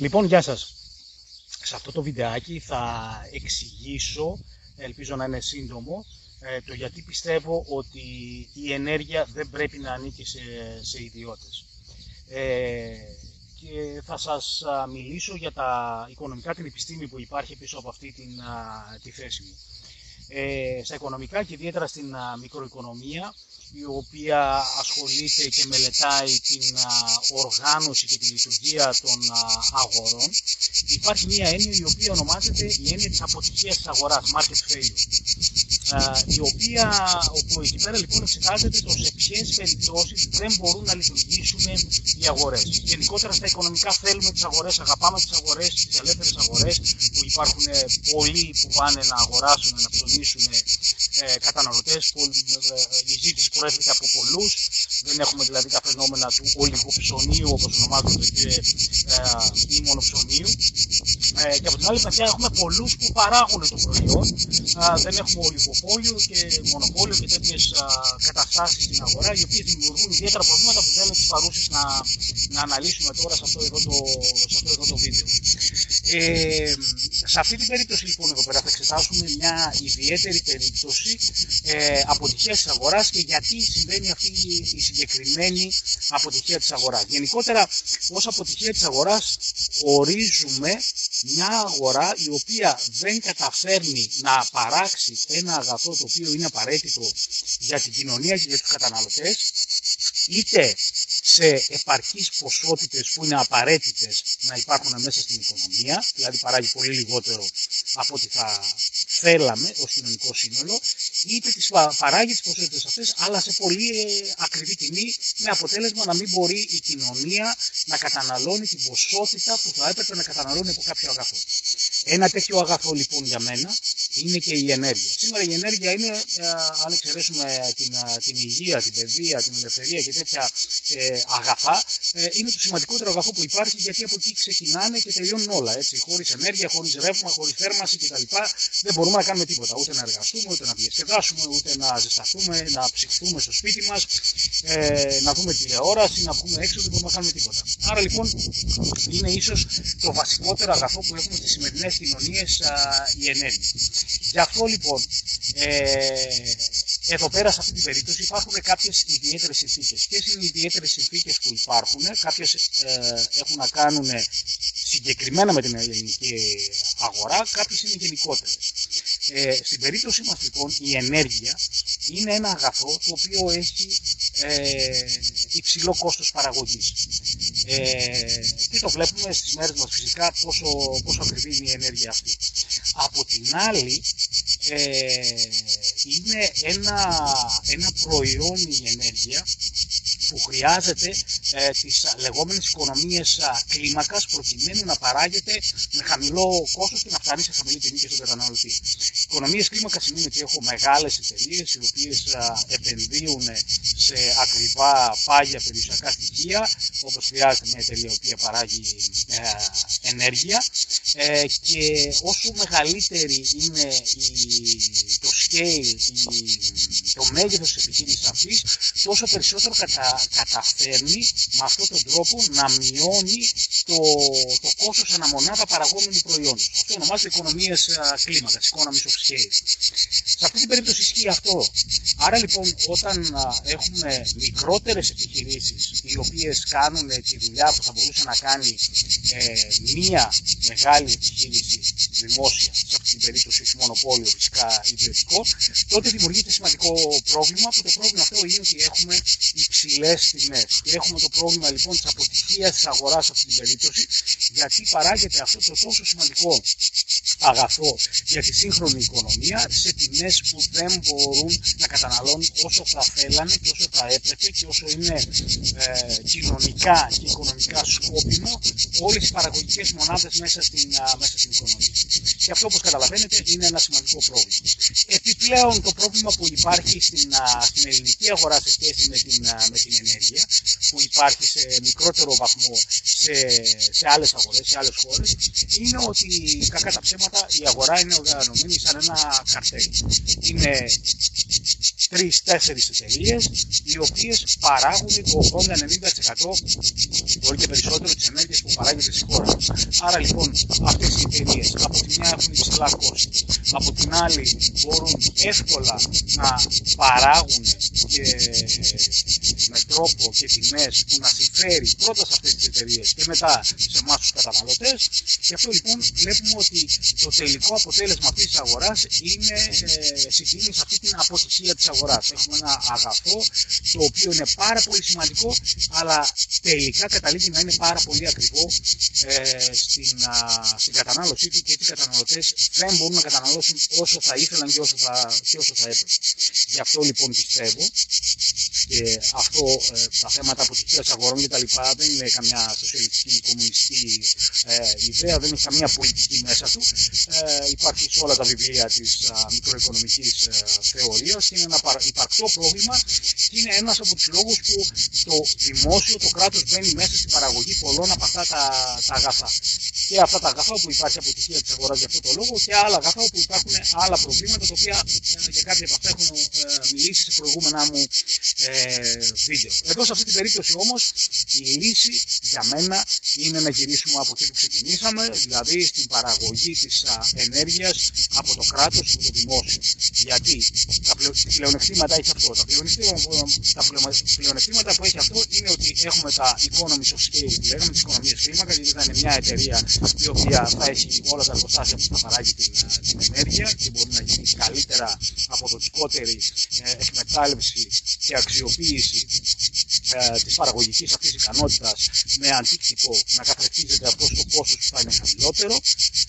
Λοιπόν, γεια σας. Σε αυτό το βιντεάκι θα εξηγήσω, ελπίζω να είναι σύντομο, ε, το γιατί πιστεύω ότι η ενέργεια δεν πρέπει να ανήκει σε, σε ιδιώτες. Ε, και θα σας μιλήσω για τα οικονομικά, την επιστήμη που υπάρχει πίσω από αυτή την, τη θέση μου. Ε, στα οικονομικά και ιδιαίτερα στην μικροοικονομία η οποία ασχολείται και μελετάει την οργάνωση και τη λειτουργία των αγορών, υπάρχει μια έννοια η οποία ονομάζεται η έννοια της αποτυχίας της αγοράς, market failure. Η οποία, όπου εκεί πέρα λοιπόν εξετάζεται το σε ποιες περιπτώσεις δεν μπορούν να λειτουργήσουν οι αγορές. Γενικότερα στα οικονομικά θέλουμε τις αγορές, αγαπάμε τις αγορές, τις ελεύθερες αγορές, που υπάρχουν πολλοί που πάνε να αγοράσουν, να ψωνίσουν ε, καταναλωτές, η ζήτηση προέρχεται από πολλούς. Δεν έχουμε δηλαδή τα φαινόμενα του ολιγοψωνίου όπως ονομάζονται και ε, ή μονοψωνίου. Ε, και από την άλλη μεριά έχουμε πολλούς που παράγουν το προϊόν. Ε, δεν έχουμε ολιγοπόλιο και μονοπόλιο και τέτοιες καταστάσεις στην αγορά, οι οποίες δημιουργούν ιδιαίτερα προβλήματα που δεν είναι τι παρούσε να, να αναλύσουμε τώρα σε αυτό εδώ το, σε αυτό εδώ το βίντεο. Ε, σε αυτή την περίπτωση λοιπόν εδώ πέρα θα εξετάσουμε μια ιδιαίτερη περίπτωση ε, αποτυχία της αγοράς και γιατί συμβαίνει αυτή η συγκεκριμένη αποτυχία της αγοράς. Γενικότερα ως αποτυχία της αγοράς ορίζουμε μια αγορά η οποία δεν καταφέρνει να παράξει ένα αγαθό το οποίο είναι απαραίτητο για την κοινωνία και για τους καταναλωτές είτε σε επαρκείς ποσότητες που είναι απαραίτητες να υπάρχουν μέσα στην οικονομία, δηλαδή παράγει πολύ λιγότερο από ό,τι θα θέλαμε ως κοινωνικό σύνολο, είτε τις παράγει τις ποσότητες αυτές, αλλά σε πολύ ε, ακριβή τιμή, με αποτέλεσμα να μην μπορεί η κοινωνία να καταναλώνει την ποσότητα που θα έπρεπε να καταναλώνει από κάποιο αγαθό. Ένα τέτοιο αγαθό λοιπόν για μένα είναι και η ενέργεια. Σήμερα η ενέργεια είναι, ε, αν εξαιρέσουμε την, ε, την υγεία, την παιδεία, την ελευθερία και τέτοια ε, αγαθά, ε, είναι το σημαντικότερο αγαθό που υπάρχει γιατί από εκεί ξεκινάνε και τελειώνουν όλα. Έτσι. Χωρίς ενέργεια, χωρίς ρεύμα, χωρίς θέρμανση κτλ. Δεν μπορούμε να κάνουμε τίποτα. Ούτε να εργαστούμε, ούτε να διασκεδάσουμε, ούτε να ζεσταθούμε, να ψυχθούμε στο σπίτι μας, ε, να δούμε τηλεόραση, να βγούμε έξω, δεν μπορούμε να κάνουμε τίποτα. Άρα λοιπόν είναι ίσως το βασικότερο αγαθό που έχουμε στις σημερινές κοινωνίες η ενέργεια. Γι' αυτό λοιπόν ε, εδώ πέρα σε αυτή την περίπτωση υπάρχουν κάποιες ιδιαίτερες συνθήκες. Ποιες είναι οι ιδιαίτερες συνθήκες που υπάρχουν, κάποιες ε, έχουν να κάνουν συγκεκριμένα με την ελληνική αγορά, κάποιες είναι γενικότερες. Ε, στην περίπτωση μας λοιπόν η ενέργεια είναι ένα αγαθό το οποίο έχει ε, υψηλό κόστος παραγωγής. Ε, και το βλέπουμε στις μέρες μας φυσικά πόσο, πόσο ακριβή είναι η ενέργεια αυτή. Από την άλλη, ε, είναι ένα, ένα προϊόν η ενέργεια που χρειάζεται ε, τις λεγόμενες οικονομίες α, κλίμακας προκειμένου να παράγεται με χαμηλό κόστος και να φτάνει σε χαμηλή τιμή και στον καταναλωτή. Οικονομίες κλίμακας σημαίνει ότι έχω μεγάλες εταιρείες οι οποίες επενδύουν σε ακριβά πάγια περιουσιακά στοιχεία όπως χρειάζεται μια εταιρεία η οποία παράγει ε, ενέργεια ε, και όσο μεγαλύτερη είναι η, το scale, η, το μέγεθος της επιχείρησης αυτής, τόσο περισσότερο κατα, καταφέρνει με αυτόν τον τρόπο να μειώνει το, το κόστος αναμονάδα παραγόμενου προϊόντος. Αυτό ονομάζεται οικονομίες κλίματας, economies of game. Σε αυτή την περίπτωση ισχύει αυτό. Άρα λοιπόν όταν έχουμε μικρότερες επιχειρήσεις οι οποίες κάνουν τη δουλειά που θα μπορούσε να κάνει ε, μία μεγάλη επιχείρηση δημόσια, σε αυτή την περίπτωση όχι μονοπόλιο φυσικά ιδιωτικό, τότε δημιουργείται σημαντικό πρόβλημα που το πρόβλημα αυτό είναι ότι έχουμε υψηλές τιμές. Και έχουμε το πρόβλημα λοιπόν της αποτυχίας της αγοράς σε αυτή την περίπτωση, γιατί παράγεται αυτό το τόσο σημαντικό αγαθό για τη σύγχρονη οικονομία σε τιμές που δεν μπορούν να καταναλώνουν όσο θα θέλανε και όσο θα έπρεπε και όσο είναι ε, κοινωνικά και οικονομικά σκόπιμο όλες οι παραγωγικές μονάδες μέσα στην, μέσα στην οικονομία. Και αυτό όπως καταλαβαίνετε είναι ένα σημαντικό πρόβλημα. Επιπλέον το πρόβλημα που υπάρχει στην, στην ελληνική αγορά σε σχέση με την, με την ενέργεια που υπάρχει σε μικρότερο βαθμό σε, σε άλλες αγορές, σε άλλες χώρες είναι ότι κακά τα ψέματα πράγματα η αγορά είναι οργανωμένη σαν ένα καρτέλ. Είναι τρει-τέσσερι εταιρείες οι οποίες παράγουν το 80-90% μπορεί και περισσότερο τη ενέργεια που παράγεται στη χώρα. Άρα λοιπόν αυτές οι εταιρείες από τη μια έχουν υψηλά κόστη, από την άλλη μπορούν εύκολα να παράγουν και με τρόπο και τιμές που να συμφέρει πρώτα σε αυτές τις εταιρείες και μετά σε εμάς τους καταναλωτές. Και αυτό λοιπόν βλέπουμε ότι το τελικό αποτέλεσμα αυτής της αγοράς είναι ε, συγκίνηση αυτή την αποτυχία της αγοράς. Έχουμε ένα αγαθό το οποίο είναι πάρα πολύ σημαντικό, αλλά τελικά καταλήγει να είναι πάρα πολύ ακριβό ε, στην, α, στην κατανάλωσή του και οι καταναλωτές δεν μπορούν να καταναλώσουν όσο θα ήθελαν και όσο θα, και όσο θα έπρεπε. Γι' αυτό λοιπόν πιστεύω και αυτό ε, τα θέματα αποτυχία αγορών κτλ. δεν είναι καμιά σοσιαλιστική, κομμουνιστική ε, ιδέα, δεν έχει καμία πολιτική μέσα του. Ε, υπάρχει σε όλα τα βιβλία της μικροοικονομικής ε, θεωρίας και είναι ένα υπαρκτό πρόβλημα και είναι ένας από τους λόγους που το δημόσιο, το κράτος μπαίνει μέσα στην παραγωγή πολλών από αυτά τα, τα αγαθά. Και αυτά τα αγαθά όπου υπάρχει αποτυχία της αγοράς για αυτό το λόγο και άλλα αγαθά όπου υπάρχουν άλλα προβλήματα τα οποία ε, για κάποια από αυτά έχουν ε, μιλήσει σε προηγούμενα μου ε, βίντεο. Εδώ σε αυτή την περίπτωση όμως η λύση για μένα είναι να γυρίσουμε από εκεί που ξεκινήσαμε, δηλαδή στην παραγωγή της ενέργειας από το κράτος, από το δημόσιο. Γιατί τα πλεονεκτήματα έχει αυτό. Τα πλεονεκτήματα, που έχει αυτό είναι ότι έχουμε τα economies of scale που λέγαμε, τις οικονομίες κλίμακα, γιατί θα είναι μια εταιρεία η οποία θα έχει όλα τα εργοστάσια που θα παράγει την, την ενέργεια και μπορεί να γίνει καλύτερα αποδοτικότερη ε, εκμετάλλευση και αξιοποίηση ε, της παραγωγικής αυτής ικανότητας με αντίκτυπο να καθρεφτίζεται αυτό στο κόστος που θα είναι χαμηλότερο.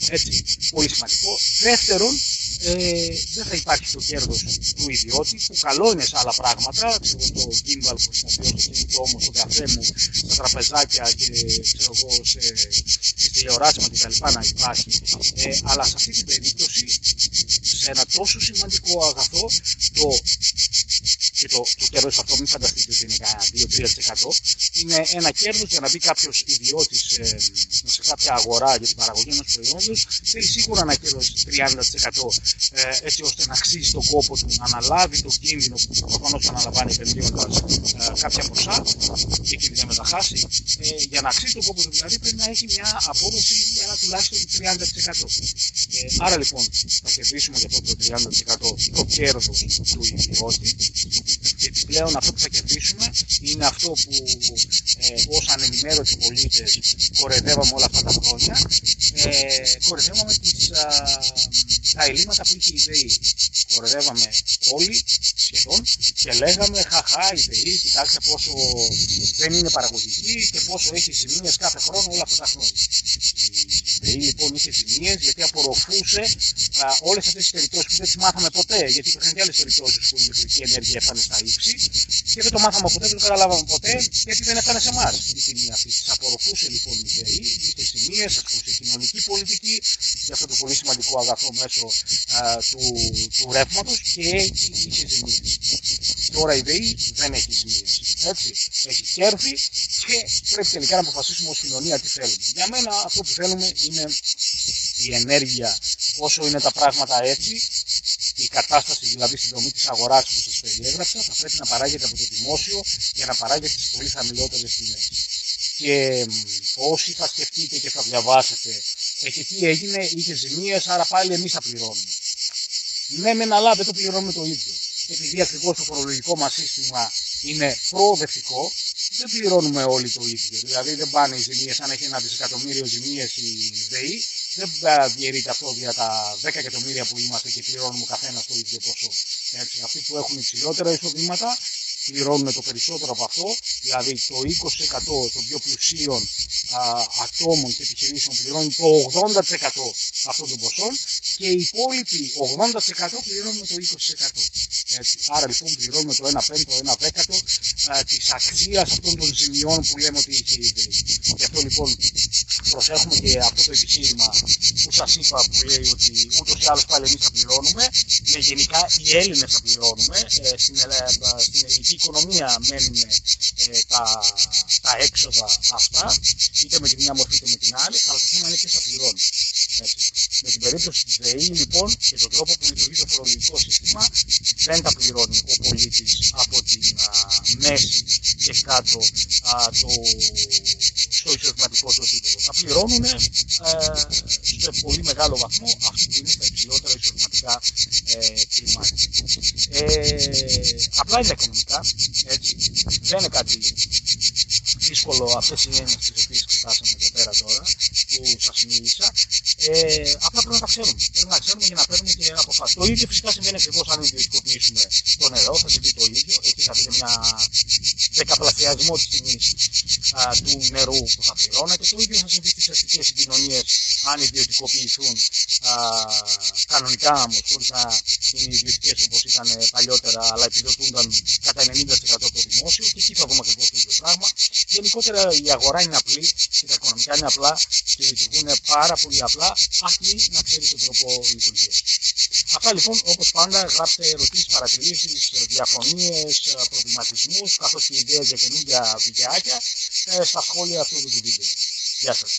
Έτσι, πολύ σημαντικό. Δεύτερον, ε, δεν θα υπάρχει το κέρδος του ιδιώτη, που καλό είναι σε άλλα πράγματα. Εγώ το gimbal που χρησιμοποιώ στο κινητό μου, στο καφέ μου, στα τραπεζάκια και ξέρω εγώ, σε, σε τηλεοράσιμα κτλ. να υπάρχει. Ε, αλλά σε αυτή την περίπτωση, σε ένα τόσο σημαντικό αγαθό, το και το, το κέρδος αυτό μην φανταστείτε ότι είναι κανένα 2-3%. Είναι ένα κέρδος για να μπει κάποιος ιδιώτης ε, σε κάποια αγορά για την παραγωγή ενός προϊόντος. Θέλει σίγουρα ένα κέρδο 30% ε, έτσι ώστε να αξίζει τον κόπο του, να αναλάβει το κίνδυνο που προφανώς αναλαμβάνει επενδύοντα ε, κάποια ποσά και κινδυνεύει να τα χάσει. Ε, για να αξίζει τον κόπο του δηλαδή πρέπει να έχει μια απόδοση για ένα τουλάχιστον 30%. Ε, άρα λοιπόν θα κερδίσουμε για αυτό το 30% το κέρδος του ιδιώτη και επιπλέον αυτό που θα κερδίσουμε είναι αυτό που ε, ως ανενημέρωτοι πολίτες κορεδεύαμε όλα αυτά τα χρόνια, ε, κορεδεύαμε τις, α, τα ελλείμματα που είχε η ΔΕΗ. Κορεδεύαμε όλοι σχεδόν και λέγαμε χαχά η ΔΕΗ, κοιτάξτε πόσο δεν είναι παραγωγική και πόσο έχει ζημίες κάθε χρόνο όλα αυτά τα χρόνια. Η ΔΕΗ λοιπόν είχε ζημίες γιατί απορροφούσε όλες αυτές τις περιπτώσεις που δεν τις μάθαμε ποτέ, γιατί υπήρχαν και άλλες περιπτώσεις που η ηλεκτρική ενέργεια έφτανε στα ύψη και δεν το μάθαμε ποτέ, δεν το καταλάβαμε ποτέ, γιατί δεν έφτανε σε εμάς η τιμή αυτή. Τι απορροφούσε λοιπόν η ΔΕΗ, είχε σημείε, ασκούσε κοινωνική πολιτική για αυτό το πολύ σημαντικό αγαθό μέσω α, του, του ρεύματος και έτσι είχε ζημίε. Τώρα η ΔΕΗ δεν έχει ζημίε. Έτσι, έχει κέρδη και πρέπει τελικά να αποφασίσουμε ως κοινωνία τι θέλουμε. Για μένα αυτό που θέλουμε είναι η ενέργεια όσο είναι τα πράγματα έτσι, η κατάσταση δηλαδή στην δομή της αγοράς που σας περιέγραψα θα πρέπει να παράγεται από το δημόσιο για να παράγεται στις πολύ χαμηλότερες τιμές. Και όσοι θα σκεφτείτε και θα διαβάσετε, έχει τι έγινε, είχε ζημίες, άρα πάλι εμείς θα πληρώνουμε. Ναι, μεν αλλά δεν το πληρώνουμε το ίδιο. Επειδή ακριβώς το φορολογικό μας σύστημα είναι προοδευτικό, δεν πληρώνουμε όλοι το ίδιο. Δηλαδή δεν πάνε οι ζημίες, αν έχει ένα δισεκατομμύριο ζημίες η ΔΕΗ, δεν διαιρείται αυτό για τα 10 εκατομμύρια που είμαστε και πληρώνουμε ο καθένας το ίδιο ποσό. Έτσι, αυτοί που έχουν υψηλότερα εισοδήματα πληρώνουν το περισσότερο από αυτό, δηλαδή το 20% των πιο πλουσίων α, ατόμων και επιχειρήσεων πληρώνουν το 80% αυτών των ποσών και οι υπόλοιποι 80% πληρώνουν το 20%. Έτσι. Άρα λοιπόν πληρώνουμε το 1 πέμπτο, 1 δέκατο της αξίας αυτών των ζημιών που λέμε ότι έχει η Γι' αυτό λοιπόν προσέχουμε και αυτό το επιχείρημα που σας είπα που λέει ότι ούτως ή άλλως πάλι εμείς θα πληρώνουμε. Ναι, γενικά οι Έλληνες θα πληρώνουμε. Ε, στην, στην ελληνική οικονομία μένουν ε, τα, τα έξοδα αυτά, είτε με τη μία μορφή είτε με την άλλη, αλλά το θέμα είναι ποιος θα πληρώνει. Έτσι. Με την περίπτωση της ΔΕΗ λοιπόν και τον τρόπο που λειτουργεί το φορολογικό σύστημα δεν τα πληρώνει ο πολίτης από την α, μέση και κάτω α, το, στο εισοδηματικό του επίπεδο. Θα πληρώνουν ε, σε πολύ μεγάλο βαθμό αυτοί που είναι στα υψηλότερα εισοδηματικά ε, κλιμάκια. Ε, απλά είναι οικονομικά, έτσι. Δεν είναι κάτι δύσκολο αυτές οι έννοιες τι οποίε εξετάσαμε εδώ πέρα τώρα που σας μίλησα. Ε, απλά πρέπει να τα ξέρουμε. Πρέπει να ξέρουμε για να παίρνουμε και αποφάσεις. Το ίδιο φυσικά συμβαίνει ακριβώς αν ιδιωτικοποιήσουμε το νερό, θα συμβεί το ίδιο. Εκεί θα δείτε μια δεκαπλασιασμό της τιμής του νερού που θα πληρώνετε. Το ίδιο θα συμβεί στις αστικές συγκοινωνίες αν ιδιωτικοποιηθούν α, κανονικά όμω, χωρί να είναι ιδιωτικές όπως ήταν παλιότερα, αλλά επιδοτούνταν κατά 90% από το δημόσιο. Και εκεί θα δούμε ακριβώς το ίδιο πράγμα. Γενικότερα η αγορά είναι απλή και τα οικονομικά είναι απλά και λειτουργούν πάρα πολύ απλά, αρκεί να ξέρει τον τρόπο λειτουργίας. Αυτά λοιπόν, όπως πάντα, γράψτε ερωτήσεις, παρατηρήσεις, διαφωνίες, προβληματισμούς, καθώς και ιδέες για καινούργια βιντεάκια στα σχόλια αυτού του βίντεο. Γεια σας.